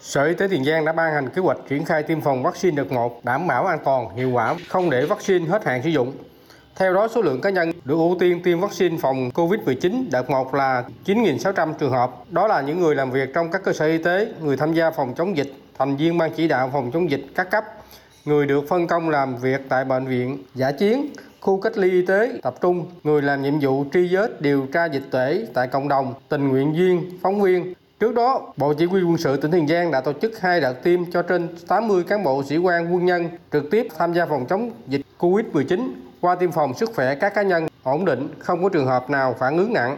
Sở Y tế Tiền Giang đã ban hành kế hoạch triển khai tiêm phòng vaccine đợt 1 đảm bảo an toàn, hiệu quả, không để vaccine hết hạn sử dụng. Theo đó, số lượng cá nhân được ưu tiên tiêm vaccine phòng COVID-19 đợt 1 là 9.600 trường hợp. Đó là những người làm việc trong các cơ sở y tế, người tham gia phòng chống dịch, thành viên ban chỉ đạo phòng chống dịch các cấp, người được phân công làm việc tại bệnh viện, giả chiến, khu cách ly y tế tập trung, người làm nhiệm vụ truy vết điều tra dịch tễ tại cộng đồng, tình nguyện viên, phóng viên. Trước đó, Bộ Chỉ huy quân sự tỉnh Tiền Giang đã tổ chức hai đợt tiêm cho trên 80 cán bộ sĩ quan quân nhân trực tiếp tham gia phòng chống dịch COVID-19 qua tiêm phòng sức khỏe các cá nhân ổn định, không có trường hợp nào phản ứng nặng.